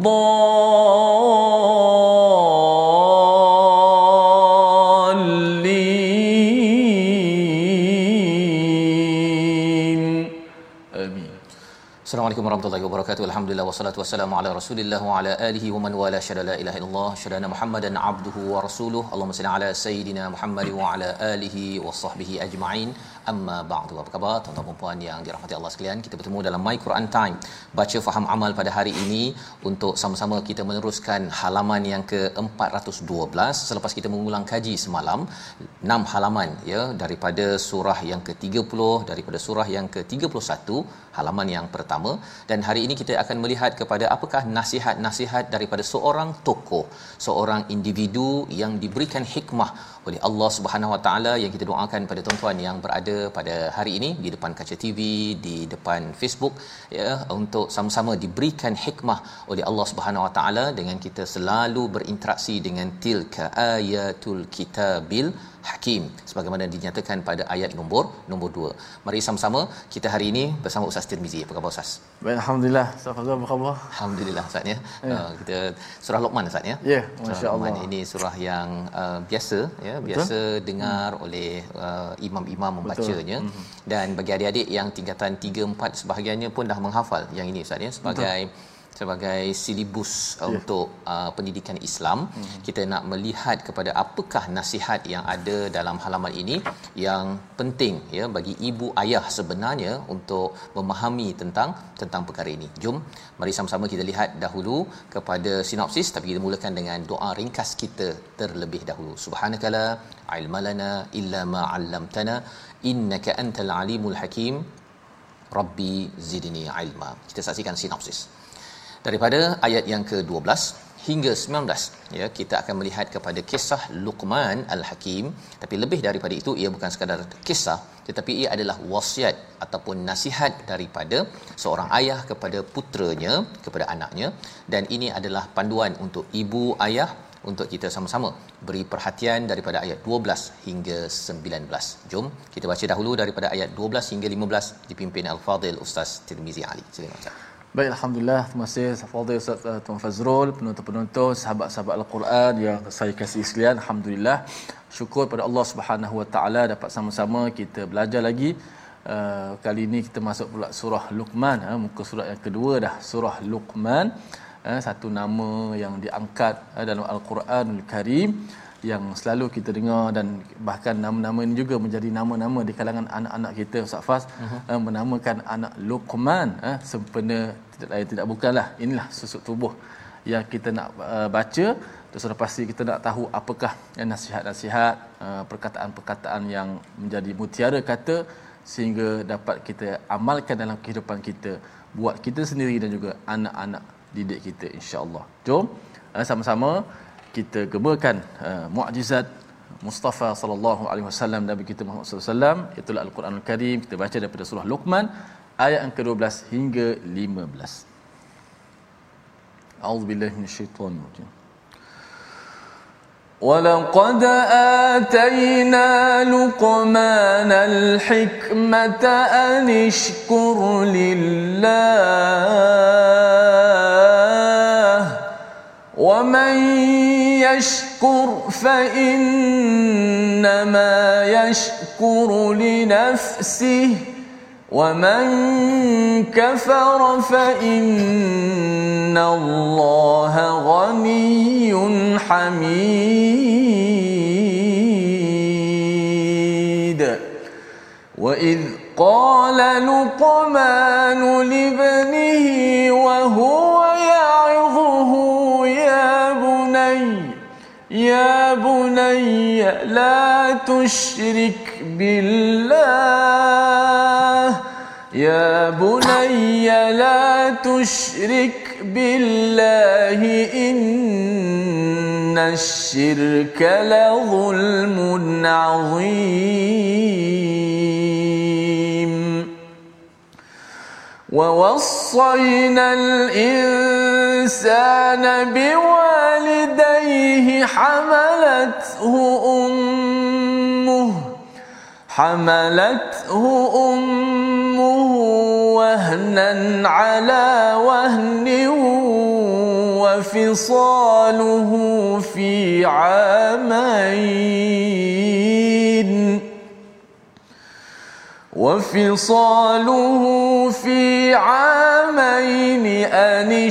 الضالين. آمين. السلام عليكم ورحمة الله وبركاته. الحمد لله والصلاة والسلام على رسول الله وعلى آله ومن والاه. شهد لا إله إلا الله شهد أن محمدا عبده ورسوله. اللهم صل على سيدنا محمد وعلى آله وصحبه أجمعين. Amma ba'du. Apa khabar tuan-tuan dan puan yang dirahmati Allah sekalian? Kita bertemu dalam My Quran Time. Baca faham amal pada hari ini untuk sama-sama kita meneruskan halaman yang ke-412 selepas kita mengulang kaji semalam 6 halaman ya daripada surah yang ke-30 daripada surah yang ke-31 halaman yang pertama dan hari ini kita akan melihat kepada apakah nasihat-nasihat daripada seorang tokoh seorang individu yang diberikan hikmah oleh Allah Subhanahu Wa Taala yang kita doakan pada tuan-tuan yang berada pada hari ini di depan kaca TV di depan Facebook ya untuk sama-sama diberikan hikmah oleh Allah Subhanahu Wa Taala dengan kita selalu berinteraksi dengan tilka ayatul kitabil hakim sebagaimana dinyatakan pada ayat nombor nombor 2. Mari sama-sama kita hari ini bersama Ustaz Tirmizi. Apa khabar Ustaz? Baik, Alhamdulillah. Ustaz Fazal, apa khabar? Alhamdulillah Ustaz ya. ya. Uh, kita surah Luqman Ustaz ya. Ya, masya-Allah. Ini surah yang uh, biasa ya, biasa Betul? dengar hmm. oleh uh, imam-imam membacanya hmm. dan bagi adik-adik yang tingkatan 3 4 sebahagiannya pun dah menghafal yang ini Ustaz ya sebagai Betul sebagai silibus yeah. untuk uh, pendidikan Islam. Mm-hmm. kita nak melihat kepada apakah nasihat yang ada dalam halaman ini yang penting ya bagi ibu ayah sebenarnya untuk memahami tentang tentang perkara ini. Jom mari sama-sama kita lihat dahulu kepada sinopsis tapi kita mulakan dengan doa ringkas kita terlebih dahulu. Subhanakala ilmalana illa ma 'allamtana innaka antal alimul hakim. Rabbi zidni ilma. Kita saksikan sinopsis daripada ayat yang ke-12 hingga 19 ya kita akan melihat kepada kisah Luqman Al-Hakim tapi lebih daripada itu ia bukan sekadar kisah tetapi ia adalah wasiat ataupun nasihat daripada seorang ayah kepada putranya kepada anaknya dan ini adalah panduan untuk ibu ayah untuk kita sama-sama beri perhatian daripada ayat 12 hingga 19. Jom kita baca dahulu daripada ayat 12 hingga 15 dipimpin Al-Fadil Ustaz Tirmizi Ali. Silakan Ustaz. Baik, Alhamdulillah. Terima kasih Fadil Ustaz uh, Tuan Fazrul, penonton-penonton, sahabat-sahabat Al-Quran yang saya kasih sekalian. Alhamdulillah. Syukur pada Allah Subhanahu Wa Taala dapat sama-sama kita belajar lagi. Uh, kali ini kita masuk pula surah Luqman, uh, muka surah yang kedua dah. Surah Luqman, uh, satu nama yang diangkat uh, dalam Al-Quranul Karim yang selalu kita dengar dan bahkan nama-nama ini juga menjadi nama-nama di kalangan anak-anak kita Ustaz Fas. Uh-huh. uh, menamakan anak Luqman uh, sempena tidak lain tidak bukanlah inilah susuk tubuh yang kita nak uh, baca. Terus pasti kita nak tahu apakah nasihat-nasihat uh, perkataan-perkataan yang menjadi mutiara kata sehingga dapat kita amalkan dalam kehidupan kita buat kita sendiri dan juga anak-anak didik kita insya-Allah jom uh, sama-sama kita gemakan uh, mukjizat Mustafa sallallahu alaihi wasallam Nabi kita Muhammad sallallahu alaihi wasallam itulah Al-Quranul Karim kita baca daripada surah Luqman ayat yang ke-12 hingga 15 A'udzu billahi minasyaitonir rajim ولقد آتينا لقمان الحكمة أن اشكر لله ومن يشكر فإنما يشكر لنفسه ومن كفر فإن الله غني حميد. وإذ قال لقمان لابنه وهو يا بني لا تشرك بالله. يا بني لا تشرك بالله. إن الشرك لظلم عظيم. ووصينا الإنسان بوالديه حملته أمه حملته أمه وهنا على وهن وفصاله في عامين. وفصاله في عامين أن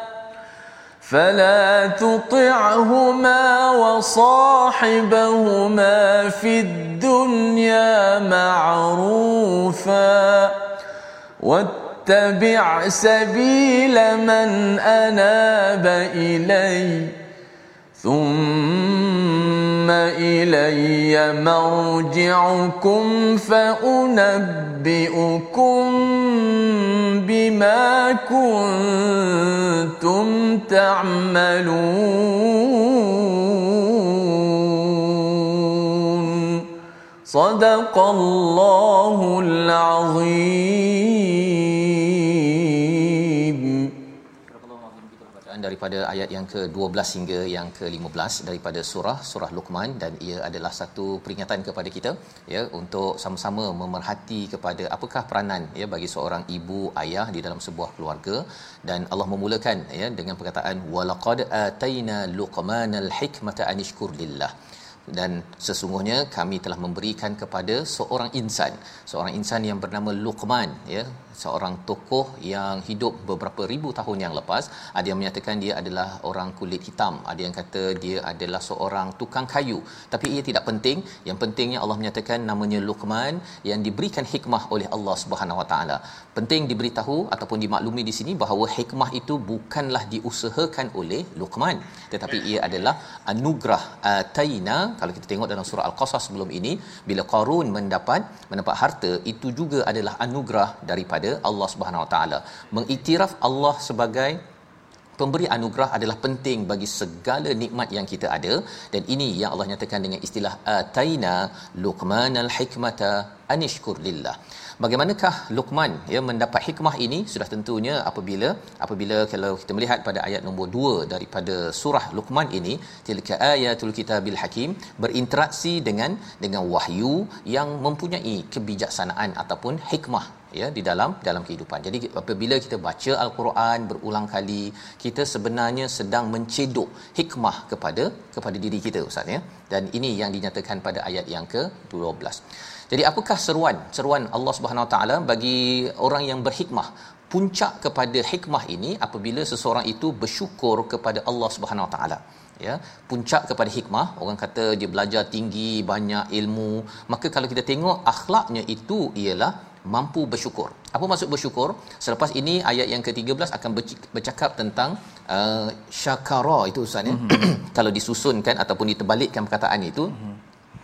فلا تطعهما وصاحبهما في الدنيا معروفا واتبع سبيل من أناب إلي ثم إلي مرجعكم فأنبئكم بما كنتم تعملون. صدق الله العظيم. Daripada ayat yang ke-12 hingga yang ke-15 daripada surah surah Luqman. Dan ia adalah satu peringatan kepada kita ya untuk sama-sama memerhati kepada apakah peranan ya bagi seorang ibu ayah di dalam sebuah keluarga. Dan Allah memulakan ya dengan perkataan walaqad ataina luqmanal hikmata anishkur lillah. Dan sesungguhnya kami telah memberikan kepada seorang insan seorang insan yang bernama Luqman ya seorang tokoh yang hidup beberapa ribu tahun yang lepas. Ada yang menyatakan dia adalah orang kulit hitam. Ada yang kata dia adalah seorang tukang kayu. Tapi ia tidak penting. Yang pentingnya Allah menyatakan namanya Luqman yang diberikan hikmah oleh Allah Subhanahu Wa Taala. Penting diberitahu ataupun dimaklumi di sini bahawa hikmah itu bukanlah diusahakan oleh Luqman. Tetapi ia adalah anugerah ataina. Kalau kita tengok dalam surah al-qasas sebelum ini bila qarun mendapat mendapat harta itu juga adalah anugerah daripada Allah Subhanahu Wa Taala. Mengiktiraf Allah sebagai pemberi anugerah adalah penting bagi segala nikmat yang kita ada. Dan ini yang Allah nyatakan dengan istilah ataina luqmanal hikmata anishkur lillah. Bagaimanakah Luqman ya mendapat hikmah ini? Sudah tentunya apabila apabila kalau kita melihat pada ayat nombor 2 daripada surah Luqman ini tilka ayatul kitabil hakim berinteraksi dengan dengan wahyu yang mempunyai kebijaksanaan ataupun hikmah ya di dalam dalam kehidupan. Jadi apabila kita baca al-Quran berulang kali, kita sebenarnya sedang mencedok hikmah kepada kepada diri kita ustaz ya. Dan ini yang dinyatakan pada ayat yang ke-12. Jadi apakah seruan seruan Allah Subhanahu Wa Taala bagi orang yang berhikmah? Puncak kepada hikmah ini apabila seseorang itu bersyukur kepada Allah Subhanahu Wa Taala. Ya, puncak kepada hikmah, orang kata dia belajar tinggi, banyak ilmu, maka kalau kita tengok akhlaknya itu ialah mampu bersyukur. Apa maksud bersyukur? Selepas ini ayat yang ke-13 akan bercakap tentang uh, syakara itu ustaz ya. Mm-hmm. kalau disusunkan ataupun diterbalikkan perkataan itu mm-hmm.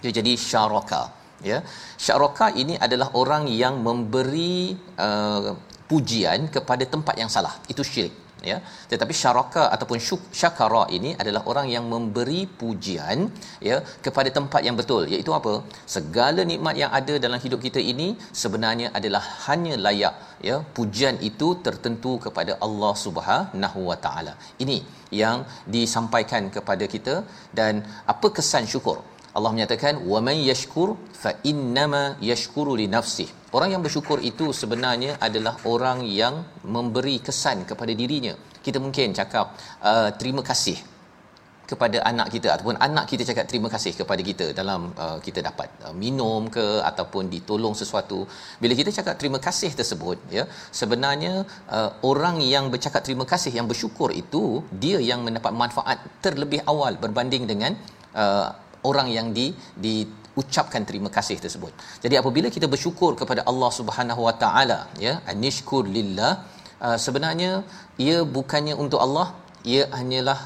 dia jadi syaraka ya. Syaraka ini adalah orang yang memberi uh, pujian kepada tempat yang salah. Itu syirik ya. Tetapi syaraka ataupun syakara ini adalah orang yang memberi pujian ya kepada tempat yang betul. Iaitu apa? Segala nikmat yang ada dalam hidup kita ini sebenarnya adalah hanya layak ya pujian itu tertentu kepada Allah Subhanahu wa taala. Ini yang disampaikan kepada kita. Dan apa kesan syukur Allah menyatakan wa man yashkur fa innama yashkuru li nafsihi orang yang bersyukur itu sebenarnya adalah orang yang memberi kesan kepada dirinya. Kita mungkin cakap uh, terima kasih kepada anak kita ataupun anak kita cakap terima kasih kepada kita dalam uh, kita dapat uh, minum ke ataupun ditolong sesuatu. Bila kita cakap terima kasih tersebut ya sebenarnya uh, orang yang bercakap terima kasih yang bersyukur itu dia yang mendapat manfaat terlebih awal berbanding dengan uh, orang yang di di ucapkan terima kasih tersebut. Jadi apabila kita bersyukur kepada Allah Subhanahu Wa Taala ya anishkur lillah uh, sebenarnya ia bukannya untuk Allah ia hanyalah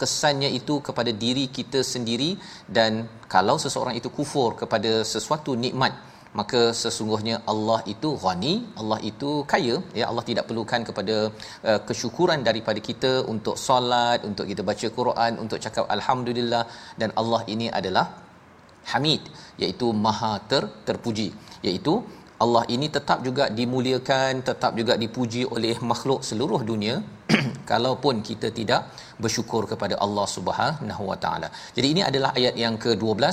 kesannya itu kepada diri kita sendiri dan kalau seseorang itu kufur kepada sesuatu nikmat maka sesungguhnya Allah itu ghani Allah itu kaya. Ya Allah tidak perlukan kepada uh, kesyukuran daripada kita untuk solat untuk kita baca Quran untuk cakap alhamdulillah. Dan Allah ini adalah Hamid iaitu maha ter, terpuji iaitu Allah ini tetap juga dimuliakan tetap juga dipuji oleh makhluk seluruh dunia kalaupun kita tidak bersyukur kepada Allah Subhanahu Wa Taala. Jadi ini adalah ayat yang ke-12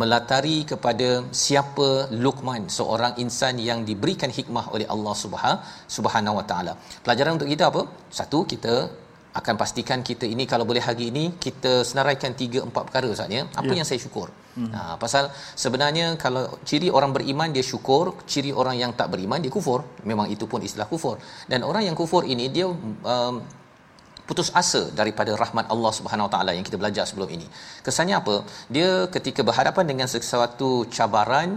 melatari kepada siapa Luqman seorang insan yang diberikan hikmah oleh Allah Subhanahu Wa Taala. Pelajaran untuk kita apa? Satu kita akan pastikan kita ini kalau boleh hari ini kita senaraikan 3 4 perkara Ustaz ya. Apa yeah. yang saya syukur? Hmm. Ha, pasal sebenarnya kalau ciri orang beriman dia syukur, ciri orang yang tak beriman dia kufur. Memang itu pun istilah kufur. Dan orang yang kufur ini dia um, putus asa daripada rahmat Allah Subhanahu Wa Taala yang kita belajar sebelum ini. Kesannya apa? Dia ketika berhadapan dengan sesuatu cabaran,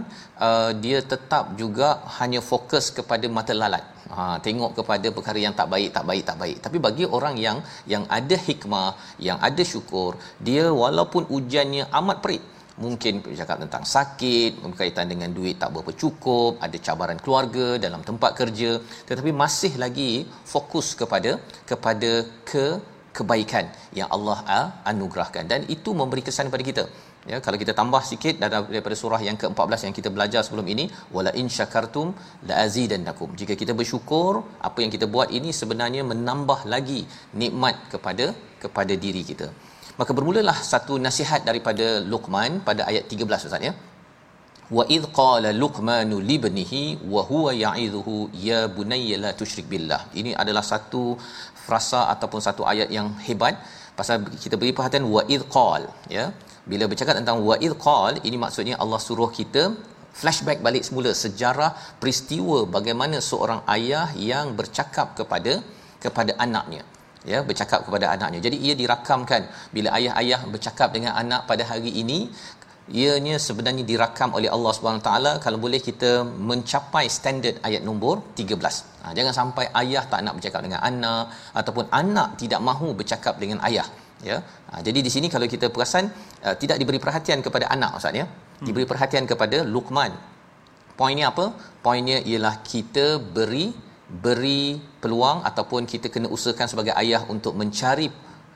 uh, dia tetap juga hanya fokus kepada mata lalat. Ha, tengok kepada perkara yang tak baik, tak baik, tak baik. Tapi bagi orang yang yang ada hikmah, yang ada syukur, dia walaupun ujiannya amat perit, mungkin bercakap tentang sakit berkaitan dengan duit tak berapa cukup ada cabaran keluarga dalam tempat kerja. Tetapi masih lagi fokus kepada kepada ke kebaikan yang Allah anugerahkan. Dan itu memberi kesan kepada kita. Ya kalau kita tambah sikit daripada surah yang ke-14 yang kita belajar sebelum ini wala in syakartum la azidannakum. Jika kita bersyukur apa yang kita buat ini sebenarnya menambah lagi nikmat kepada kepada diri kita maka bermulalah satu nasihat daripada Luqman pada ayat 13 Ustaz ya. Wa id qala luqmanu libnihi wa huwa ya'idhuhu ya bunayya la tusyrik billah. Ini adalah satu frasa ataupun satu ayat yang hebat pasal kita beri perhatian wa id qal ya. Bila bercakap tentang wa id qal ini maksudnya Allah suruh kita flashback balik semula sejarah peristiwa bagaimana seorang ayah yang bercakap kepada kepada anaknya ya bercakap kepada anaknya. Jadi ia dirakamkan. Bila ayah-ayah bercakap dengan anak pada hari ini ianya sebenarnya dirakam oleh Allah Subhanahu taala. Kalau boleh kita mencapai standard ayat nombor 13 ha, jangan sampai ayah tak nak bercakap dengan anak ataupun anak tidak mahu bercakap dengan ayah ya. Ha, jadi di sini kalau kita perasan uh, tidak diberi perhatian kepada anak ustaz ya. Hmm. diberi perhatian kepada Luqman. Poinnya apa? Poinnya ialah kita beri beri peluang ataupun kita kena usahakan sebagai ayah untuk mencari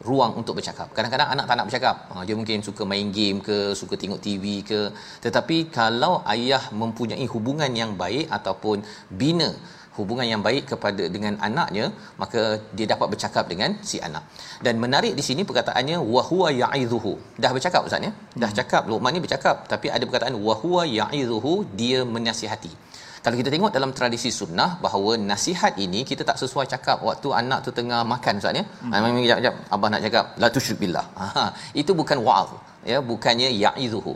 ruang untuk bercakap. Kadang-kadang anak tak nak bercakap. Ha, dia mungkin suka main game ke, suka tengok TV ke. Tetapi kalau ayah mempunyai hubungan yang baik ataupun bina hubungan yang baik kepada dengan anaknya, maka dia dapat bercakap dengan si anak. Dan menarik di sini perkataannya wa huwa ya'idhuhu. Dah bercakap ustaz ya? Dah hmm. cakap Luqman ni bercakap, tapi ada perkataan wa huwa ya'idhuhu, dia menasihati kalau kita tengok dalam tradisi sunnah bahawa nasihat ini kita tak sesuai cakap waktu anak tu tengah makan ustaz ya. Hmm. memang jap jap abah nak cakap la tusyrik billah. Ha itu bukan wa'az ya bukannya ya'izuhu.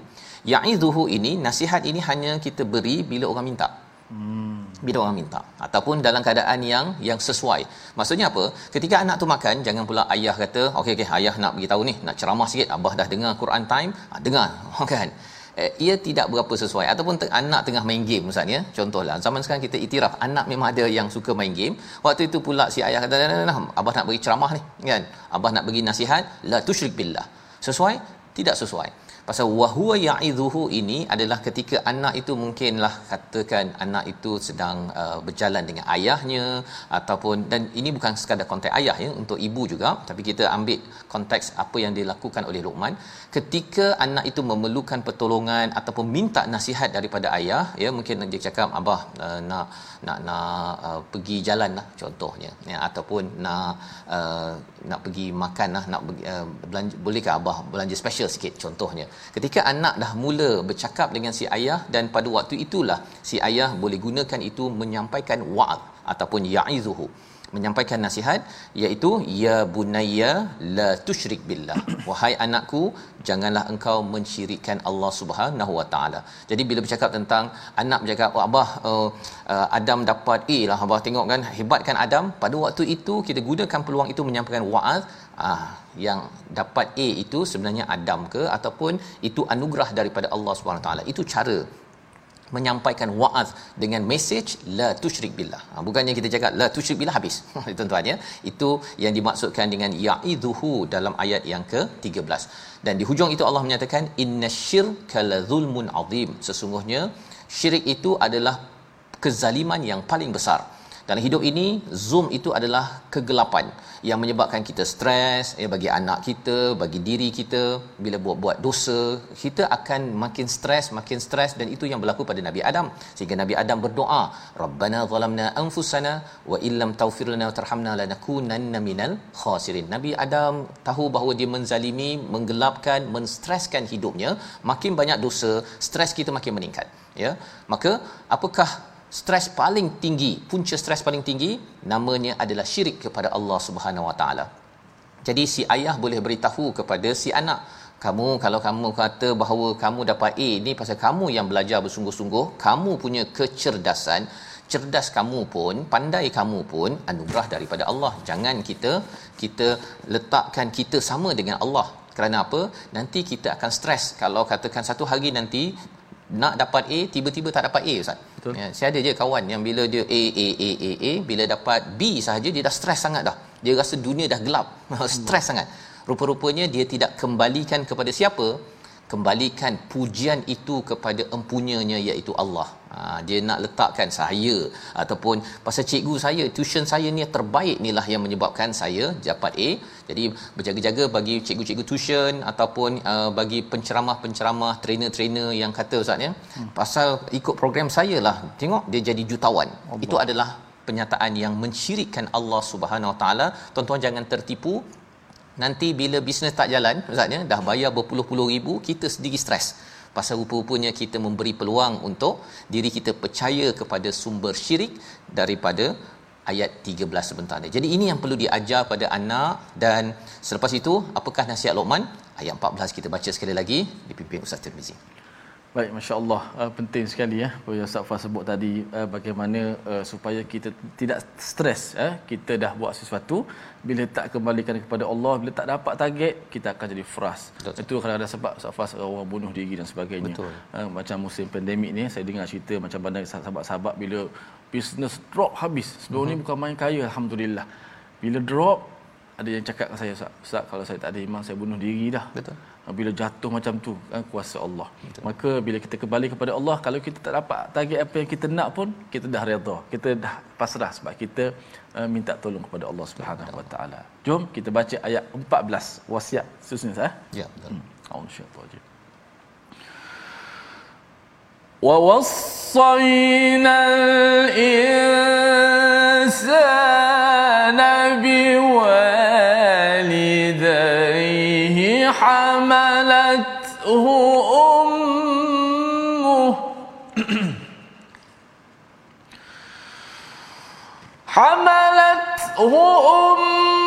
Ya'izuhu ini nasihat ini hanya kita beri bila orang minta. Hmm. bila orang minta. Ataupun dalam keadaan yang yang sesuai. Maksudnya apa? Ketika anak tu makan jangan pula ayah kata okey okey ayah nak bagi tahu ni nak ceramah sikit abah dah dengar Quran time ha, dengar. Kan eh, ia tidak berapa sesuai. Ataupun te- anak tengah main game ustaz ya. Contohlah zaman sekarang kita itiraf anak memang ada yang suka main game. Waktu itu pula si ayah kata abah nak bagi ceramah ni kan. Abah nak bagi nasihat la tusyrik billah. Sesuai? Tidak sesuai pasal wahwa ya'idhuhu ini adalah ketika anak itu mungkinlah katakan anak itu sedang uh, berjalan dengan ayahnya ataupun dan ini bukan sekadar konteks ayah ya untuk ibu juga tapi kita ambil konteks apa yang dilakukan oleh Luqman. Ketika anak itu memerlukan pertolongan ataupun minta nasihat daripada ayah ya mungkin dia cakap abah uh, nak nak nak uh, pergi jalan lah contohnya ya ataupun nak uh, nak pergi makan lah nak uh, belanja bolehkah abah belanja special sikit contohnya ketika anak dah mula bercakap dengan si ayah dan pada waktu itulah si ayah boleh gunakan itu menyampaikan wa'ad ataupun ya'izuhu. Menyampaikan nasihat iaitu ya bunayya la tusyrik billah. Wahai anakku janganlah engkau mensyirikkan Allah Subhanahu wa taala. Jadi bila bercakap tentang anak bercakap oh abah uh, uh, Adam dapat A lah. Abah tengok kan hebat kan Adam. Pada waktu itu kita gunakan peluang itu menyampaikan wa'az ah yang dapat A itu sebenarnya Adam ke ataupun itu anugerah daripada Allah Subhanahu taala itu cara menyampaikan wa'az dengan message la tusyrik billah. Ha, bukannya kita cakap la tusyrik billah habis. Tuan-tuan ya. Itu yang dimaksudkan dengan ya'idhuhu dalam ayat yang ke-13. Dan di hujung itu Allah menyatakan innasyirka ladzulmun azim. Sesungguhnya syirik itu adalah kezaliman yang paling besar. Dalam hidup ini zoom itu adalah kegelapan yang menyebabkan kita stres ya bagi anak kita, bagi diri kita bila buat-buat dosa, kita akan makin stres, makin stres dan itu yang berlaku pada Nabi Adam. Sehingga Nabi Adam berdoa, "Rabbana zalamna anfusana wa illam taghfir lana tarhamna lanakunanna minal khasirin." Nabi Adam tahu bahawa dia menzalimi, menggelapkan, menstreskan hidupnya, makin banyak dosa, stres kita makin meningkat. Ya. Maka apakah stres paling tinggi, punca stres paling tinggi namanya adalah syirik kepada Allah Subhanahu Wa Taala. Jadi si ayah boleh beritahu kepada si anak, kamu kalau kamu kata bahawa kamu dapat A ni pasal kamu yang belajar bersungguh-sungguh, kamu punya kecerdasan, cerdas kamu pun, pandai kamu pun anugerah daripada Allah. Jangan kita kita letakkan kita sama dengan Allah. Kerana apa? Nanti kita akan stres kalau katakan satu hari nanti nak dapat A tiba-tiba tak dapat A ustaz. Betul. Ya, saya ada je kawan yang bila dia A A A A A bila dapat B sahaja dia dah stres sangat dah. Dia rasa dunia dah gelap. stres sangat. Rupa-rupanya dia tidak kembalikan kepada siapa? Kembalikan pujian itu kepada empunyanya iaitu Allah. Ha, dia nak letakkan saya ataupun pasal cikgu saya, tuition saya ni terbaik ni lah yang menyebabkan saya dapat A. Jadi berjaga-jaga bagi cikgu-cikgu tuition ataupun uh, bagi penceramah-penceramah, trainer-trainer yang kata ustaz ya, hmm. pasal ikut program saya lah. Tengok dia jadi jutawan. Allah. Itu adalah penyataan yang mensyirikkan Allah Subhanahu Wa Taala. Tuan-tuan jangan tertipu. Nanti bila bisnes tak jalan, ustaz ya, dah bayar berpuluh-puluh ribu, kita sendiri stres pasal rupa-rupanya kita memberi peluang untuk diri kita percaya kepada sumber syirik daripada ayat 13 sebentar ni. Jadi ini yang perlu diajar pada anak dan selepas itu apakah nasihat Luqman? Ayat 14 kita baca sekali lagi dipimpin Ustaz Tirmizi. Baik, Masya Allah. Uh, penting sekali ya. Apa Ustaz Fah sebut tadi, uh, bagaimana uh, supaya kita tidak stres. Uh, kita dah buat sesuatu, bila tak kembalikan kepada Allah, bila tak dapat target, kita akan jadi frust. Betul. Itu kadang ada sebab Ustaz Fah orang bunuh diri dan sebagainya. Betul. Uh, macam musim pandemik ni, saya dengar cerita macam bandar sahabat-sahabat bila bisnes drop habis. Sebelum uh-huh. ni bukan main kaya, Alhamdulillah. Bila drop, ada yang cakap dengan saya, Ustaz, Ustaz kalau saya tak ada iman, saya bunuh diri dah. Betul bila jatuh macam tu kan kuasa Allah Betul. maka bila kita kembali kepada Allah kalau kita tak dapat target apa yang kita nak pun kita dah redha kita dah pasrah sebab kita uh, minta tolong kepada Allah Subhanahu Wa Taala jom kita baca ayat 14 wasiat seterusnya sah ya betul hmm. Allah ووصينا الإنسان بوالديه حملته أمه. حملته أمه.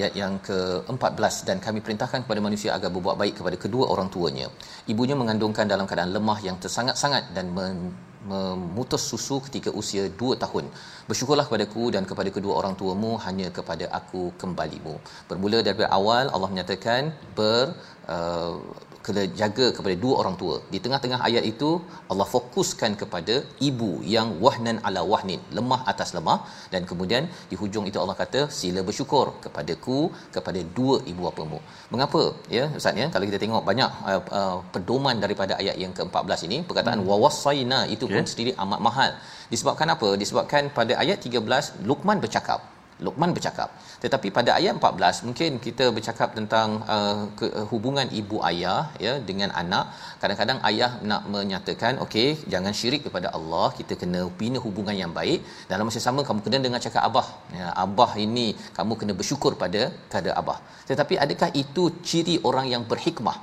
Ayat yang ke-14 dan kami perintahkan kepada manusia agar berbuat baik kepada kedua orang tuanya. Ibunya mengandungkan dalam keadaan lemah yang tersangat-sangat dan men- memutus susu ketika usia 2 tahun. Bersyukurlah kepadaku dan kepada kedua orang tuamu hanya kepada aku kembalimu. Bermula daripada awal Allah menyatakan ber uh, kena jaga kepada dua orang tua. Di tengah-tengah ayat itu Allah fokuskan kepada ibu yang wahnan ala wahnin, lemah atas lemah dan kemudian di hujung itu Allah kata sila bersyukur kepadaku kepada dua ibu bapamu. Mengapa? Ya, ustaz ya, kalau kita tengok banyak uh, uh, pedoman daripada ayat yang ke-14 ini, perkataan hmm. wawasaina itu okay. pun sendiri amat mahal. Disebabkan apa? Disebabkan pada ayat 13 Luqman bercakap Luqman bercakap. Tetapi pada ayat 14 mungkin kita bercakap tentang uh, ke, uh, hubungan ibu ayah ya dengan anak. Kadang-kadang ayah nak menyatakan okey jangan syirik kepada Allah, kita kena bina hubungan yang baik. Dalam masa sama kamu kena dengar cakap abah. Ya, abah ini kamu kena bersyukur pada pada abah. Tetapi adakah itu ciri orang yang berhikmah?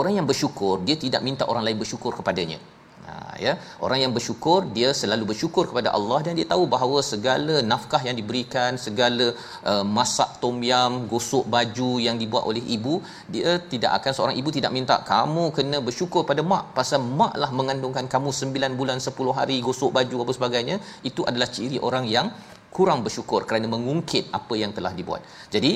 Orang yang bersyukur dia tidak minta orang lain bersyukur kepadanya. Ha, ya. Orang yang bersyukur dia selalu bersyukur kepada Allah dan dia tahu bahawa segala nafkah yang diberikan segala uh, masak tom yam gosok baju yang dibuat oleh ibu dia tidak akan seorang ibu tidak minta. Kamu kena bersyukur pada mak pasal mak lah mengandungkan kamu 9 bulan 10 hari gosok baju apa sebagainya. Itu adalah ciri orang yang kurang bersyukur kerana mengungkit apa yang telah dibuat. Jadi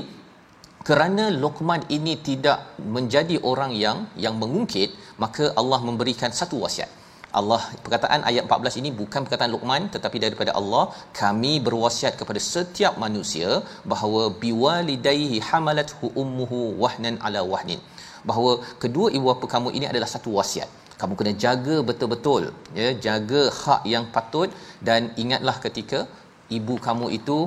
kerana Luqman ini tidak menjadi orang yang yang mengungkit maka Allah memberikan satu wasiat Allah perkataan ayat 14 ini bukan perkataan Luqman tetapi daripada Allah kami berwasiat kepada setiap manusia bahawa biwalidayhi hamalathu ummuhu wahnan ala wahnin. Bahawa kedua ibu bapa kamu ini adalah satu wasiat. Kamu kena jaga betul-betul ya jaga hak yang patut dan ingatlah ketika ibu kamu itu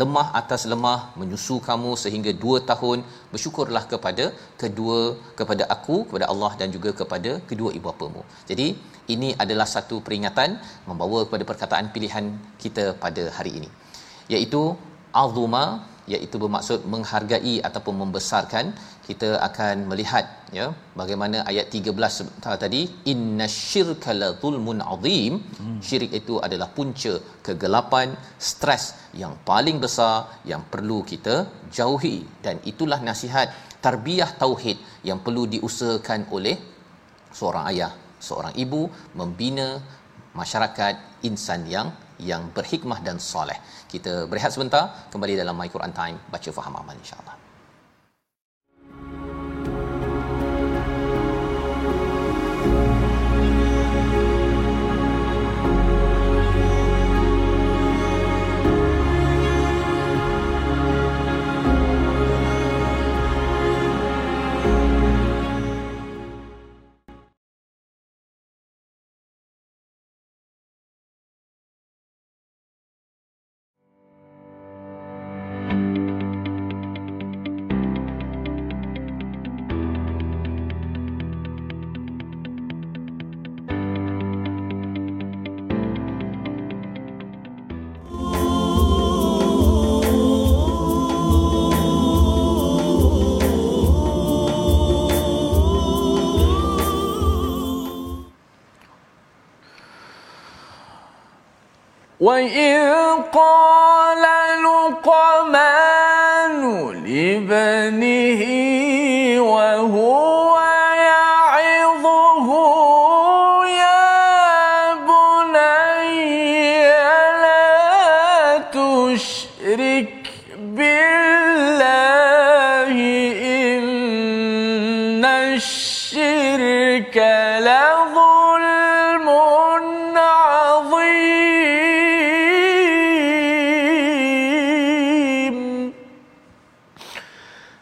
lemah atas lemah menyusu kamu sehingga dua tahun bersyukurlah kepada kedua kepada aku kepada Allah dan juga kepada kedua ibu bapamu jadi ini adalah satu peringatan membawa kepada perkataan pilihan kita pada hari ini. Iaitu azuma iaitu bermaksud menghargai ataupun membesarkan kita akan melihat ya bagaimana ayat 13 sebentar tadi innasyirka la zulmun azim. Hmm. syirik itu adalah punca kegelapan stres yang paling besar yang perlu kita jauhi. Dan itulah nasihat tarbiyah tauhid yang perlu diusahakan oleh seorang ayah seorang ibu membina masyarakat insan yang yang berhikmah dan soleh. Kita berehat sebentar, kembali dalam My Quran Time, baca faham amal insya-Allah. وإذ قال لقمان لابنه وهو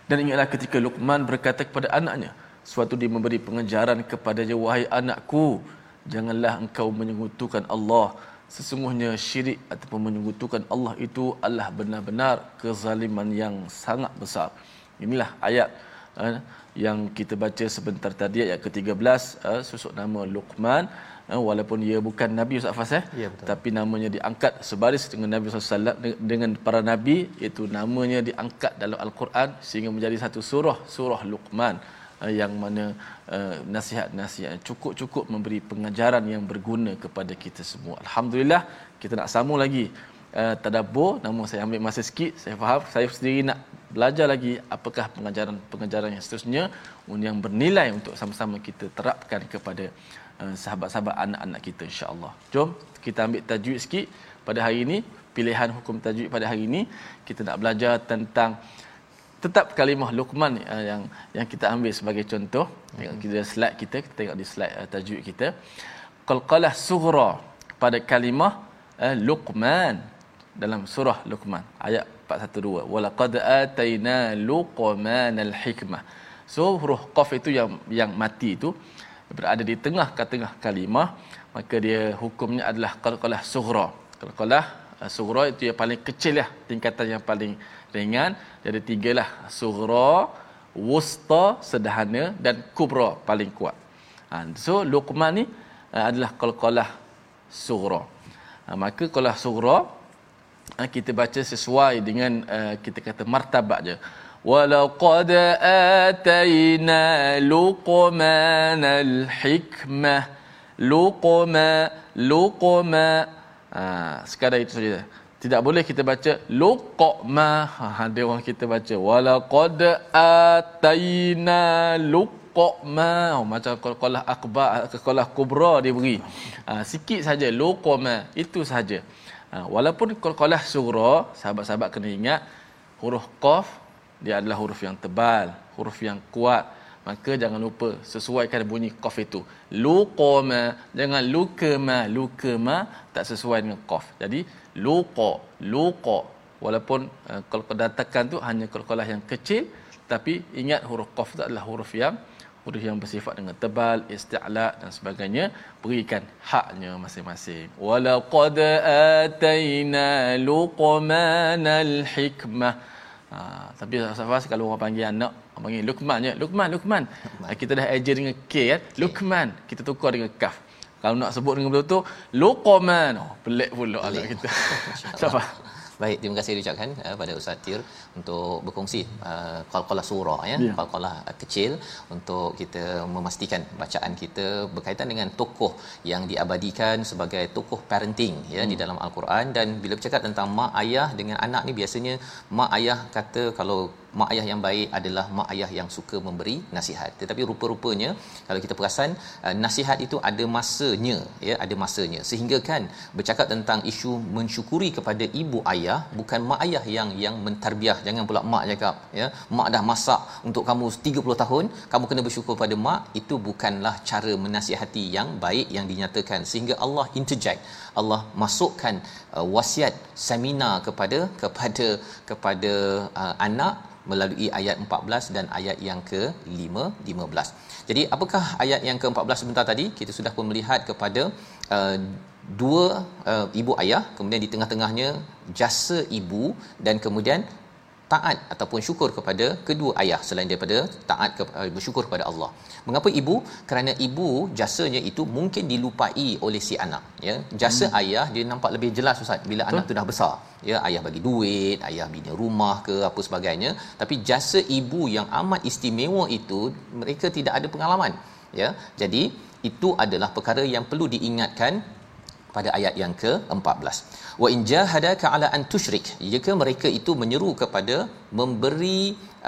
Dan ingatlah ketika Luqman berkata kepada anaknya, suatu dia memberi pengajaran kepadanya, wahai anakku, janganlah engkau menyekutukan Allah. Sesungguhnya syirik ataupun menyekutukan Allah itu adalah benar-benar kezaliman yang sangat besar. Inilah ayat eh, yang kita baca sebentar tadi ayat ke-13 eh, susuk nama Luqman walaupun ia bukan nabi Ustaz Fas eh Ya, betul. tapi namanya diangkat sebaris dengan Nabi SAW dengan para nabi iaitu namanya diangkat dalam al-Quran sehingga menjadi satu surah surah Luqman eh, yang mana uh, nasihat-nasihat cukup-cukup memberi pengajaran yang berguna kepada kita semua. Alhamdulillah kita nak sambung lagi uh, tadabbur namun saya ambil masa sikit saya faham. Saya sendiri nak belajar lagi apakah pengajaran-pengajaran yang seterusnya. Yang bernilai untuk sama-sama kita terapkan kepada uh, sahabat-sahabat anak-anak kita insya-Allah. Jom kita ambil tajwid sikit pada hari ini. Pilihan hukum tajwid pada hari ini kita nak belajar tentang tetap kalimah Luqman uh, yang yang kita ambil sebagai contoh. Tengok kita slide kita kita tengok di slide uh, tajwid kita. Qalqalah sughra pada kalimah uh, Luqman dalam surah Luqman ayat 412 walaqad ataina luqmanal hikmah. So huruf qaf itu yang yang mati itu berada di tengah tengah kalimah. Maka dia hukumnya adalah qalqalah sughra. Qalqalah uh, sughra itu yang paling kecil lah tingkatan yang paling ringan. Jadi tiga lah sughra wusta sederhana dan kubra paling kuat. Ha, so luqman ni uh, adalah qalqalah sughra. Ha, maka qalqalah sughra kita baca sesuai dengan uh, kita kata martabat je. Walaqad atayna luqmanal hikmah luqma luqma ha, sekadar itu saja. Tidak boleh kita baca luqma. Ha, ada orang kita baca walaqad atayna luqma. Oh, macam qalqalah akbar qalqalah kubra dia beri. Ha, sikit saja luqma. Itu saja Ha, walaupun qalqalah surah, sahabat-sahabat kena ingat huruf qaf dia adalah huruf yang tebal, huruf yang kuat. Maka jangan lupa sesuaikan bunyi qaf itu. Luqama, jangan lukama, lukama tak sesuai dengan qaf. Jadi luqa, luqa. Walaupun uh, kalau datakan tu hanya qalqalah yang kecil tapi ingat huruf qaf itu adalah huruf yang huruf yang bersifat dengan tebal, isti'la dan sebagainya, berikan haknya masing-masing. Walaqad ataina luqmanal hikmah. Ha, tapi Safas kalau orang panggil anak, orang panggil Luqman je. Luqman, Luqman. Ha, kita dah ajar dengan K kan? Luqman. Kita tukar dengan Kaf. Kalau nak sebut dengan betul-betul, Luqman. Oh, pelik pula anak kita. Safas. Baik, terima kasih diucapkan uh, pada Ustaz Tir untuk berkongsi uh, qalqalah surah ya, yeah. qalqalah uh, kecil untuk kita memastikan bacaan kita berkaitan dengan tokoh yang diabadikan sebagai tokoh parenting ya hmm. di dalam al-Quran dan bila bercakap tentang mak ayah dengan anak ni biasanya mak ayah kata kalau mak ayah yang baik adalah mak ayah yang suka memberi nasihat. Tetapi rupa-rupanya kalau kita perasan uh, nasihat itu ada masanya ya ada masanya. Sehingga kan bercakap tentang isu mensyukuri kepada ibu ayah bukan mak ayah yang yang mentarbiah. Jangan pula mak cakap ya mak dah masak untuk kamu 30 tahun kamu kena bersyukur pada mak. Itu bukanlah cara menasihati yang baik yang dinyatakan. Sehingga Allah interject Allah masukkan uh, wasiat seminar kepada kepada kepada uh, anak melalui ayat 14 dan ayat yang ke-5 15. Jadi apakah ayat yang ke-14 sebentar tadi? Kita sudah pun melihat kepada uh, dua uh, ibu ayah, kemudian di tengah-tengahnya jasa ibu dan kemudian taat ataupun syukur kepada kedua ayah selain daripada taat ke, uh, bersyukur kepada Allah. Mengapa ibu? Kerana ibu jasanya itu mungkin dilupai oleh si anak, ya. Jasa hmm. ayah dia nampak lebih jelas ustaz bila Betul. anak tu dah besar. Ya, ayah bagi duit, ayah bina rumah ke apa sebagainya, tapi jasa ibu yang amat istimewa itu mereka tidak ada pengalaman, ya. Jadi itu adalah perkara yang perlu diingatkan pada ayat yang ke-14. Wa in jahadaka ala an tusyrik jika mereka itu menyeru kepada memberi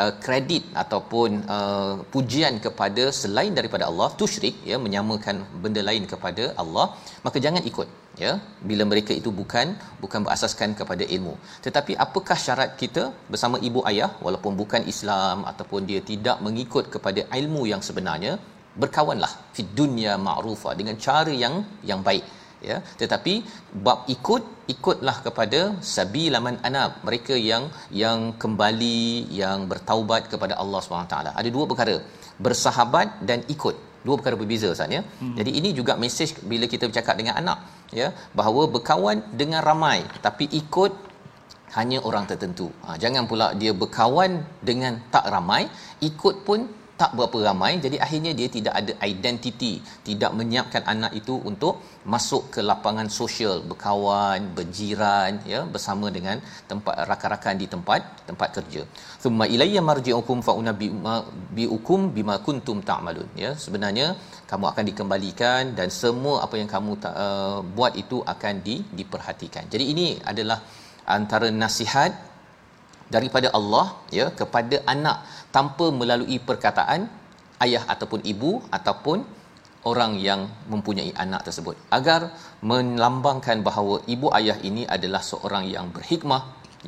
uh, kredit ataupun uh, pujian kepada selain daripada Allah tusyrik ya menyamakan benda lain kepada Allah maka jangan ikut ya. Bila mereka itu bukan bukan berasaskan kepada ilmu. Tetapi apakah syarat kita bersama ibu ayah walaupun bukan Islam ataupun dia tidak mengikut kepada ilmu yang sebenarnya berkawanlah fi dunya ma'rufa dengan cara yang yang baik ya. Tetapi bab ikut ikutlah kepada sabilaman anab. Mereka yang yang kembali yang bertaubat kepada Allah Subhanahu taala. Ada dua perkara bersahabat dan ikut. Dua perkara berbeza Ustaz ya. Hmm. jadi ini juga mesej bila kita bercakap dengan anak ya bahawa berkawan dengan ramai tapi ikut hanya orang tertentu. Ha, jangan pula dia berkawan dengan tak ramai ikut pun tak berapa ramai jadi akhirnya dia tidak ada identiti tidak menyiapkan anak itu untuk masuk ke lapangan sosial berkawan berjiran ya bersama dengan tempat rakan-rakan di tempat tempat kerja. Thumma ilayya marji'ukum fa unabbi'ukum bima kuntum ta'malun. Ya sebenarnya kamu akan dikembalikan dan semua apa yang kamu uh, buat itu akan di, diperhatikan. Jadi ini adalah antara nasihat daripada Allah ya kepada anak tanpa melalui perkataan ayah ataupun ibu ataupun orang yang mempunyai anak tersebut. Agar melambangkan bahawa ibu ayah ini adalah seorang yang berhikmah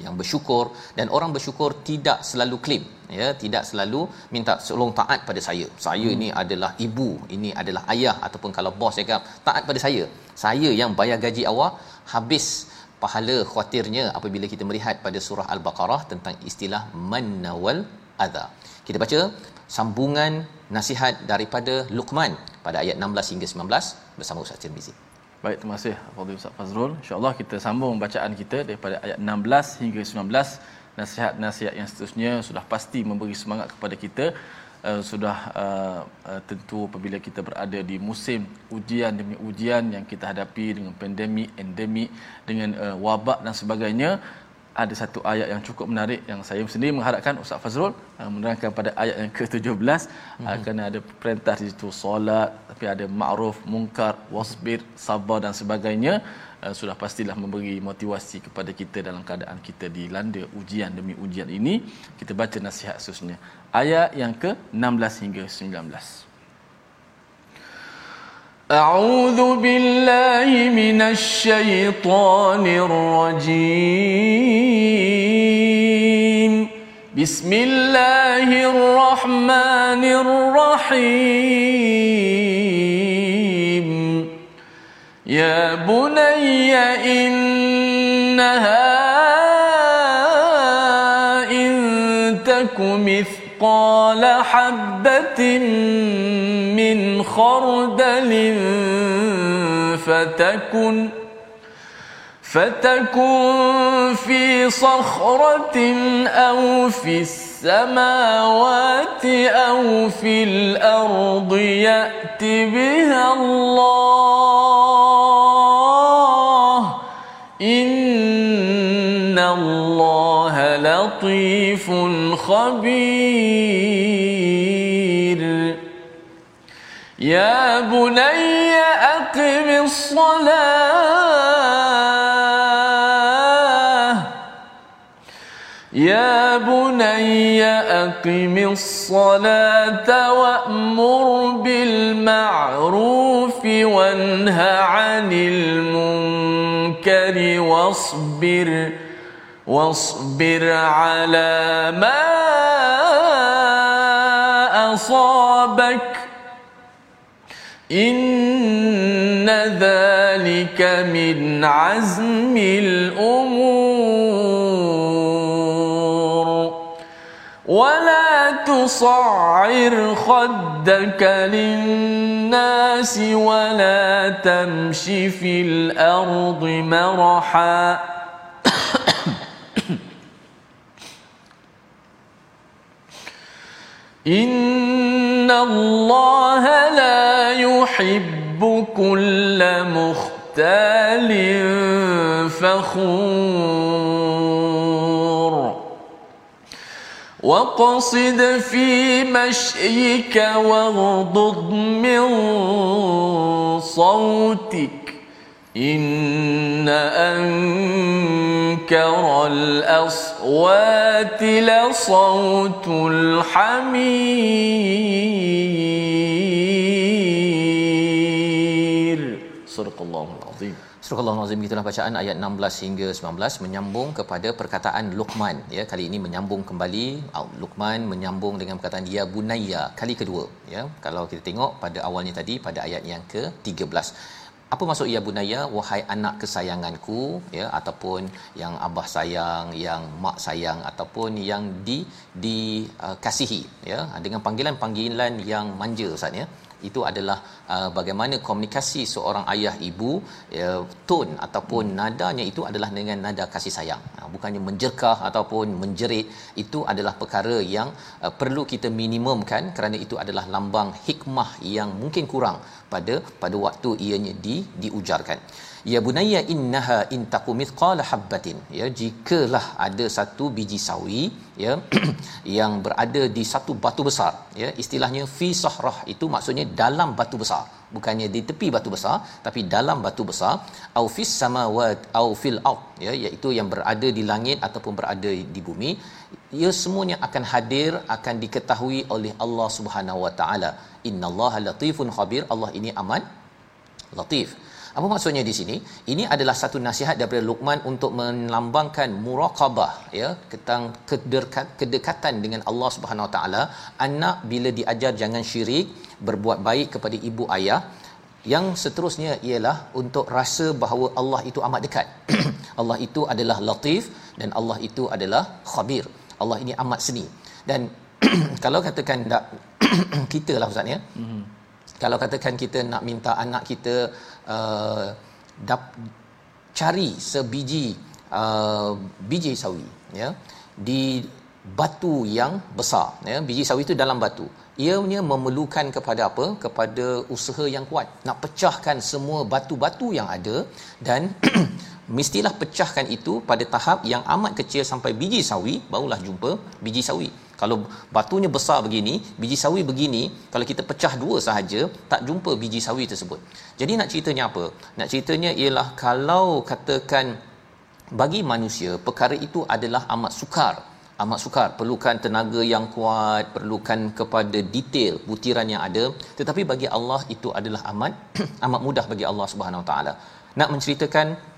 yang bersyukur dan orang bersyukur tidak selalu klaim ya tidak selalu minta tolong taat pada saya. Saya hmm. ini adalah ibu ini adalah ayah ataupun kalau bos cakap taat pada saya. Saya yang bayar gaji awak habis pahala khawatirnya apabila kita melihat pada surah al-baqarah tentang istilah manawal adha kita baca sambungan nasihat daripada Luqman pada ayat 16 hingga 19 bersama Ustaz Tirmizi. Baik, terima kasih Fadil Ustaz Fazrul. Insya-Allah kita sambung bacaan kita daripada ayat 16 hingga 19. Nasihat-nasihat yang seterusnya sudah pasti memberi semangat kepada kita. Uh, sudah uh, uh, tentu apabila kita berada di musim ujian demi ujian yang kita hadapi dengan pandemik, endemik, dengan uh, wabak dan sebagainya, ada satu ayat yang cukup menarik yang saya sendiri mengharapkan Ustaz Fazrul uh, menerangkan pada ayat yang ke-17 mm-hmm. akan ada perintah di situ solat tapi ada ma'ruf munkar wasbir sabar dan sebagainya. Uh, sudah pastilah memberi motivasi kepada kita dalam keadaan kita dilanda ujian demi ujian ini. Kita baca nasihat seterusnya ayat yang ke-16 hingga 19 أعوذ بالله من الشيطان الرجيم. بسم الله الرحمن الرحيم. يا بني إنها إن تك مثقال حبة من خردل فتكن فتكن في صخرة أو في السماوات أو في الأرض يأت بها الله. إن الله لطيف خبير يا بني أقم الصلاة يا بني أقم الصلاة وأمر بالمعروف وانه عن المنكر واصبر واصبر على ما أصابك. إن ذلك من عزم الأمور. ولا تصعر خدك للناس ولا تمش في الأرض مرحا. إن الله لا يحب كل مختال فخور وقصد في مشيك واغضض من صوتك إن أنكر الأصوات لصوت الحمير صدق الله العظيم Surah Al-Nazim itulah bacaan ayat 16 hingga 19 menyambung kepada perkataan Luqman ya kali ini menyambung kembali Luqman menyambung dengan perkataan ya bunayya kali kedua ya kalau kita tengok pada awalnya tadi pada ayat yang ke-13 apa maksud ya bunaya? Wahai anak kesayanganku ya ataupun yang abah sayang yang mak sayang ataupun yang di dikasihi uh, ya. Dengan panggilan-panggilan yang manja ustaz ya itu adalah uh, bagaimana komunikasi seorang ayah ibu uh, tone ataupun hmm. nadanya itu adalah dengan nada kasih sayang uh, bukannya menjerkah ataupun menjerit itu adalah perkara yang uh, perlu kita minimumkan kerana itu adalah lambang hikmah yang mungkin kurang pada pada waktu ianya di diujarkan ya bunayya innaha in taqum mithqala habatin ya jikalah ada satu biji sawi ya yang berada di satu batu besar ya istilahnya fi sahrah itu maksudnya dalam batu besar. Bukannya di tepi batu besar tapi dalam batu besar. Au fis samawat au fil ard ya iaitu yang berada di langit ataupun berada di bumi. Ia semuanya akan hadir akan diketahui oleh Allah Subhanahu wa taala. Innallaha latifun khabir. Allah ini amat latif apa maksudnya di sini? Ini adalah satu nasihat daripada Luqman untuk melambangkan muraqabah ya, tentang kedekat, kedekatan dengan Allah Subhanahu Wa Taala. Anak bila diajar jangan syirik, berbuat baik kepada ibu ayah. Yang seterusnya ialah untuk rasa bahawa Allah itu amat dekat. Allah itu adalah latif dan Allah itu adalah khabir. Allah ini amat seni. Dan kalau katakan tak kita lah ustaz ya. Mm-hmm. Kalau katakan kita nak minta anak kita uh, dap, cari sebiji uh, biji sawi ya di batu yang besar ya. Biji sawi itu dalam batu. Ianya memerlukan kepada apa? Kepada usaha yang kuat. Nak pecahkan semua batu-batu yang ada dan mestilah pecahkan itu pada tahap yang amat kecil sampai biji sawi barulah jumpa biji sawi. Kalau batunya besar begini biji sawi begini kalau kita pecah dua sahaja tak jumpa biji sawi tersebut. Jadi nak ceritanya apa? Nak ceritanya ialah kalau katakan bagi manusia perkara itu adalah amat sukar. Amat sukar. Perlukan tenaga yang kuat perlukan kepada detail butiran yang ada. Tetapi bagi Allah itu adalah amat amat mudah bagi Allah Subhanahu taala. Nak menceritakan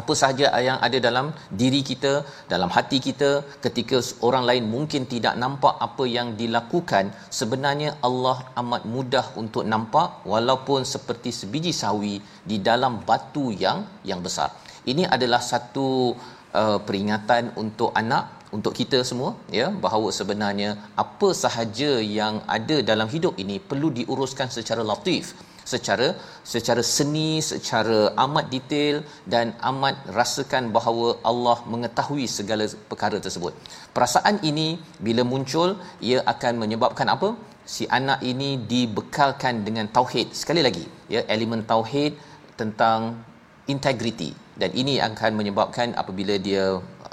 apa sahaja yang ada dalam diri kita dalam hati kita ketika orang lain mungkin tidak nampak apa yang dilakukan sebenarnya Allah amat mudah untuk nampak walaupun seperti sebiji sawi di dalam batu yang yang besar. Ini adalah satu uh, peringatan untuk anak untuk kita semua ya bahawa sebenarnya apa sahaja yang ada dalam hidup ini perlu diuruskan secara latif secara secara seni secara amat detail dan amat rasakan bahawa Allah mengetahui segala perkara tersebut. Perasaan ini bila muncul ia akan menyebabkan apa? Si anak ini dibekalkan dengan tauhid. Sekali lagi ya elemen tauhid tentang integriti dan ini akan menyebabkan apabila dia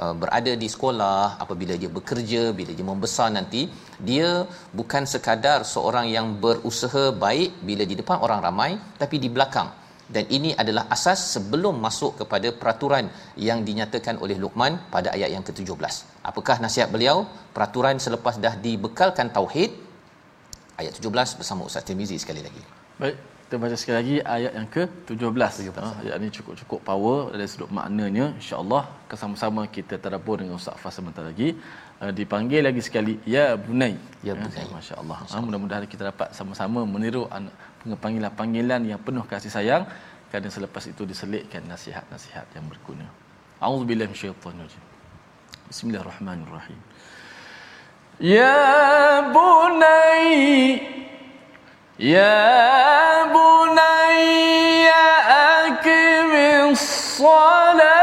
uh, berada di sekolah apabila dia bekerja bila dia membesar nanti dia bukan sekadar seorang yang berusaha baik bila di depan orang ramai tapi di belakang dan ini adalah asas sebelum masuk kepada peraturan yang dinyatakan oleh Luqman pada ayat yang ke-17. Apakah nasihat beliau? Peraturan selepas dah dibekalkan tauhid ayat 17 bersama Ustaz Tirmizi sekali lagi. Baik, kita baca sekali lagi ayat yang ke-17. Ha, ayat ini cukup-cukup power dari sudut maknanya. InsyaAllah sama-sama kita terdapur dengan Ustaz Fas sebentar lagi. Uh, dipanggil lagi sekali, Ya Bunai. Ya Bunai. Ha, Masya Allah. Ha, mudah-mudahan kita dapat sama-sama meniru panggilan-panggilan yang penuh kasih sayang. Kerana selepas itu diselitkan nasihat-nasihat yang berguna. A'udzubillah minasyaitanirrajim. Bismillahirrahmanirrahim. Ya Bunai. يا بني أقم الصلاة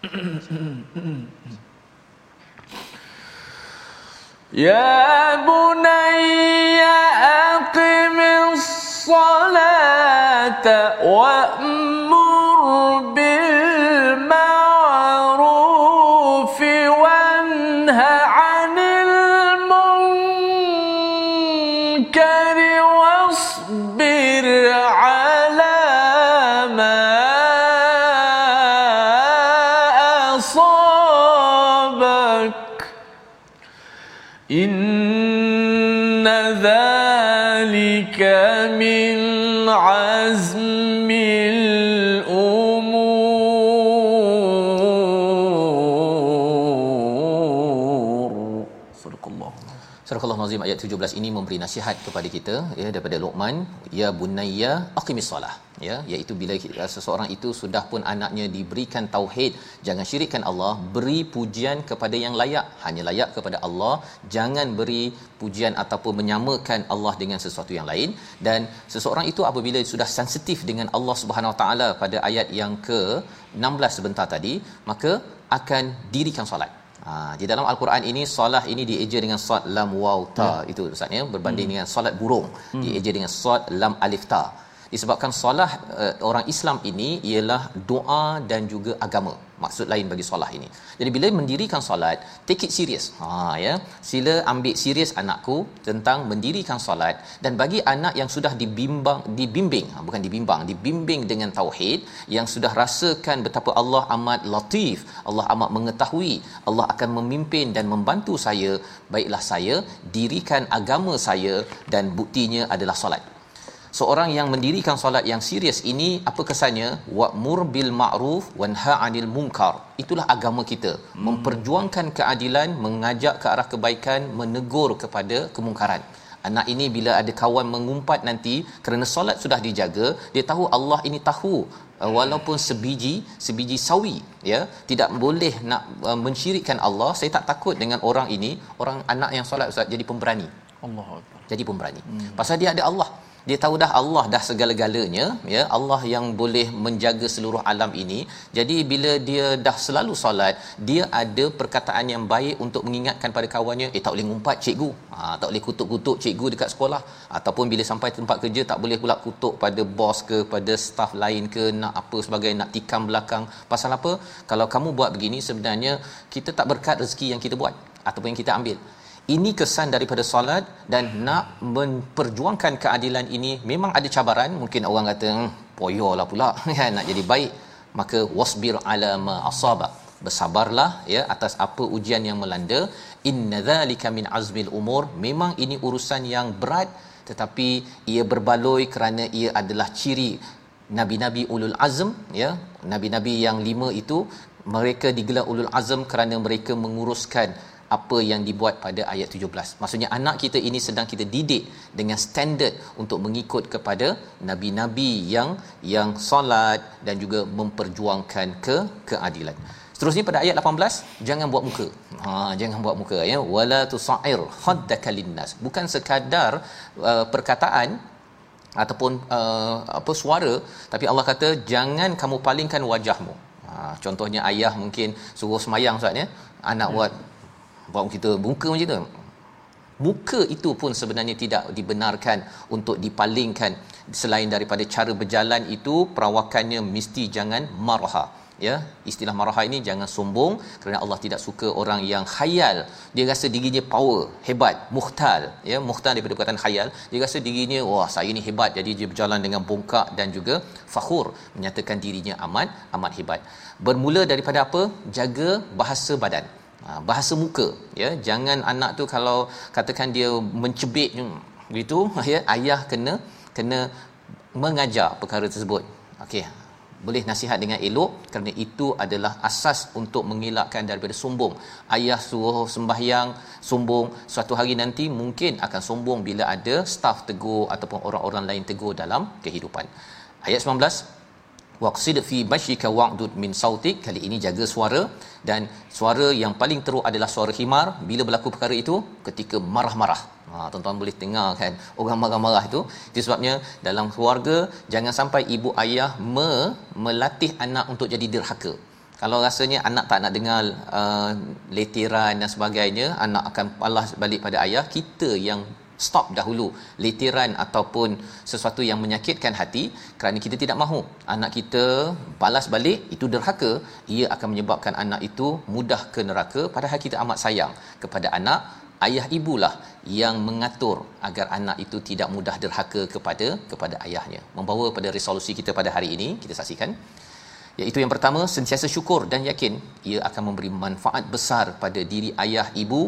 يا بني أقم الصلاة وأمر Ayat 17 ini memberi nasihat kepada kita ya daripada Luqman ya bunayya aqimis solah ya iaitu bila uh, seseorang itu sudah pun anaknya diberikan tauhid jangan syirikkan Allah beri pujian kepada yang layak. Hanya layak kepada Allah jangan beri pujian ataupun menyamakan Allah dengan sesuatu yang lain. Dan seseorang itu apabila sudah sensitif dengan Allah Subhanahu Wa Taala pada ayat yang ke 16 sebentar tadi maka akan dirikan solat Ha, di dalam al-Quran ini solat ini dieja dengan sad lam waw ta ya. itu ustaz ya berbanding hmm. dengan solat burung hmm. dieja dengan sad lam alif ta disebabkan solat uh, orang Islam ini ialah doa dan juga agama. Maksud lain bagi solat ini. Jadi bila mendirikan solat take it serious. Ha ya. Sila ambil serius anakku tentang mendirikan solat dan bagi anak yang sudah dibimbang dibimbing ha, bukan dibimbang dibimbing dengan tauhid yang sudah rasakan betapa Allah amat latif Allah amat mengetahui Allah akan memimpin dan membantu saya baiklah saya dirikan agama saya dan buktinya adalah solat seorang yang mendirikan solat yang serius ini apa kesannya? Wa'mur bil ma'ruf wanha 'anil munkar. Itulah agama kita. Hmm. memperjuangkan keadilan mengajak ke arah kebaikan menegur kepada kemungkaran. Anak ini bila ada kawan mengumpat nanti kerana solat sudah dijaga dia tahu Allah ini tahu. Uh, walaupun sebiji sebiji sawi ya tidak boleh nak uh, mensyirikkan Allah saya tak takut dengan orang ini. Orang anak yang solat ustaz jadi pemberani. Allah jadi pemberani. Hmm. pasal dia ada Allah dia tahu dah Allah dah segala-galanya ya. Allah yang boleh menjaga seluruh alam ini. Jadi bila dia dah selalu solat dia ada perkataan yang baik untuk mengingatkan pada kawannya eh tak boleh ngumpat cikgu. Ha, tak boleh kutuk-kutuk cikgu dekat sekolah. Ataupun bila sampai tempat kerja tak boleh pula kutuk pada bos ke pada staff lain ke nak apa sebagai nak tikam belakang. Pasal apa? Kalau kamu buat begini sebenarnya kita tak berkat rezeki yang kita buat ataupun yang kita ambil ini kesan daripada solat dan nak memperjuangkan keadilan ini memang ada cabaran. Mungkin orang kata hmm, poyolah pula. Kan nak jadi baik. Maka wasbir ala ma asaba. Bersabarlah ya atas apa ujian yang melanda. Inna dzalika min azmil umur. Memang ini urusan yang berat tetapi ia berbaloi kerana ia adalah ciri nabi-nabi ulul azm ya. Nabi-nabi yang lima itu mereka digelar ulul azm kerana mereka menguruskan apa yang dibuat pada ayat 17. Maksudnya anak kita ini sedang kita didik dengan standard untuk mengikut kepada nabi-nabi yang yang solat dan juga memperjuangkan ke keadilan. Seterusnya pada ayat 18, jangan buat muka. Ha jangan buat muka ya. Wala tusair haddaka linnas. Bukan sekadar uh, perkataan ataupun uh, apa suara tapi Allah kata jangan kamu palingkan wajahmu. Ha contohnya ayah mungkin suruh semayang Ustaz ya. Anak ya. buat buat kita muka macam tu muka itu pun sebenarnya tidak dibenarkan untuk dipalingkan. Selain daripada cara berjalan itu perawakannya mesti jangan marha ya. Istilah marha ini jangan sombong kerana Allah tidak suka orang yang khayal. Dia rasa dirinya power hebat muhtal ya. Muhtal daripada perkataan khayal dia rasa dirinya wah saya ni hebat. Jadi dia berjalan dengan bongkak dan juga fakhur menyatakan dirinya amat amat hebat. Bermula daripada apa? Jaga bahasa badan bahasa muka ya. Jangan anak tu kalau katakan dia mencebik begitu ya ayah kena kena mengajar perkara tersebut. Okey. Boleh nasihat dengan elok kerana itu adalah asas untuk mengelakkan daripada sombong. Ayah suruh sembahyang sombong. Suatu hari nanti mungkin akan sombong bila ada staff tegur ataupun orang-orang lain tegur dalam kehidupan. Ayat 19 waqsid fi bashika wa'dud min sautik. Kali ini jaga suara. Dan suara yang paling teruk adalah suara himar bila berlaku perkara itu? Ketika marah-marah. Ha tuan-tuan boleh dengar kan orang marah-marah itu. Itu sebabnya dalam keluarga jangan sampai ibu ayah me, melatih anak untuk jadi derhaka. Kalau rasanya anak tak nak dengar uh, letiran dan sebagainya anak akan palas balik pada ayah. Kita yang stop dahulu. Litiran ataupun sesuatu yang menyakitkan hati kerana kita tidak mahu. Anak kita balas balik itu derhaka. Ia akan menyebabkan anak itu mudah ke neraka. Padahal kita amat sayang kepada anak ayah ibulah yang mengatur agar anak itu tidak mudah derhaka kepada kepada ayahnya. Membawa pada resolusi kita pada hari ini kita saksikan. Iaitu yang pertama sentiasa syukur dan yakin ia akan memberi manfaat besar pada diri ayah ibu.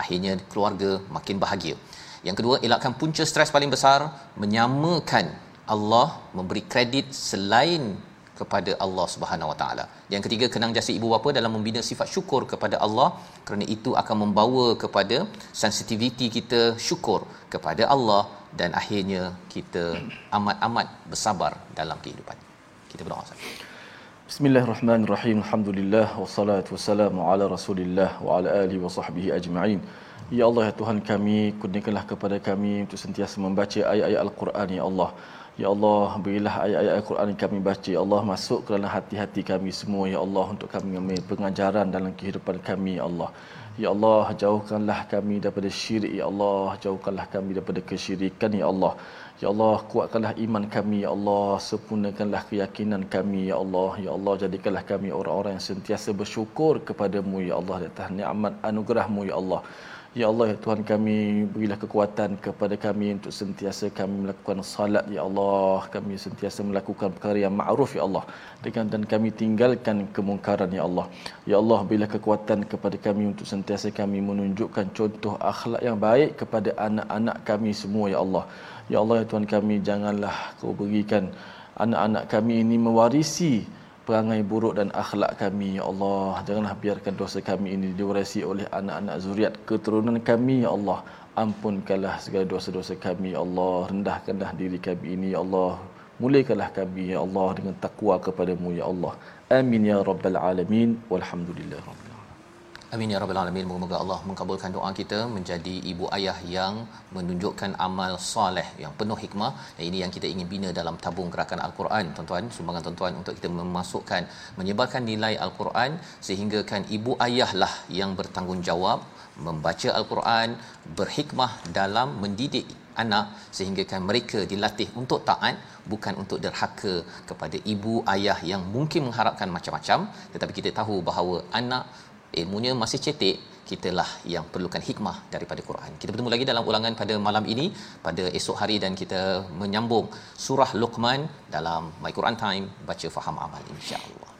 Akhirnya keluarga makin bahagia yang kedua, elakkan punca stres paling besar, menyamakan Allah memberi kredit selain kepada Allah Subhanahu Wa Taala. Yang ketiga, kenang jasa ibu bapa dalam membina sifat syukur kepada Allah kerana itu akan membawa kepada sensitiviti kita syukur kepada Allah dan akhirnya kita amat-amat bersabar dalam kehidupan. Kita berdoa Ustaz. Bismillahirrahmanirrahim. Alhamdulillah wassalatu wassalamu ala Rasulillah wa ala alihi wa sahbihi ajma'in. Ya Allah ya Tuhan kami, kurniakanlah kepada kami untuk sentiasa membaca ayat-ayat Al-Quran ya Allah. Ya Allah, berilah ayat-ayat Al-Quran yang kami baca. Ya Allah, masuk ke dalam hati-hati kami semua. Ya Allah, untuk kami mengambil pengajaran dalam kehidupan kami. Ya Allah. Ya Allah, jauhkanlah kami daripada syirik. Ya Allah, jauhkanlah kami daripada kesyirikan. Ya Allah. Ya Allah, kuatkanlah iman kami. Ya Allah, sempurnakanlah keyakinan kami. Ya Allah. Ya Allah, jadikanlah kami orang-orang yang sentiasa bersyukur kepadamu. Ya Allah, atas nikmat anugerahmu. Ya Allah. Ya Allah, ya Tuhan kami, berilah kekuatan kepada kami untuk sentiasa kami melakukan salat, Ya Allah. Kami sentiasa melakukan perkara yang ma'ruf, Ya Allah. Dengan dan kami tinggalkan kemungkaran, Ya Allah. Ya Allah, berilah kekuatan kepada kami untuk sentiasa kami menunjukkan contoh akhlak yang baik kepada anak-anak kami semua, Ya Allah. Ya Allah, ya Tuhan kami, janganlah kau berikan anak-anak kami ini mewarisi perangai buruk dan akhlak kami. Ya Allah janganlah biarkan dosa kami ini diwarisi oleh anak-anak zuriat keturunan kami. Ya Allah ampunkanlah segala dosa-dosa kami. Ya Allah rendahkanlah diri kami ini. Ya Allah muliakanlah kami. Ya Allah dengan takwa kepadamu. Ya Allah. Amin ya rabbal alamin. Walhamdulillah Amin ya rabbal alamin. Moga-moga Allah mengabulkan doa kita menjadi ibu ayah yang menunjukkan amal soleh yang penuh hikmah. Dan ini yang kita ingin bina dalam tabung gerakan Al-Quran, tuan-tuan, sumbangan tuan-tuan untuk kita memasukkan menyebarkan nilai Al-Quran sehingga kan ibu ayahlah yang bertanggungjawab membaca Al-Quran, berhikmah dalam mendidik anak sehingga kan mereka dilatih untuk taat bukan untuk derhaka kepada ibu ayah yang mungkin mengharapkan macam-macam tetapi kita tahu bahawa anak ilmunya masih cetek kitalah yang perlukan hikmah daripada Quran. Kita bertemu lagi dalam ulangan pada malam ini pada esok hari dan kita menyambung surah Luqman dalam My Quran Time baca faham amal insya-Allah.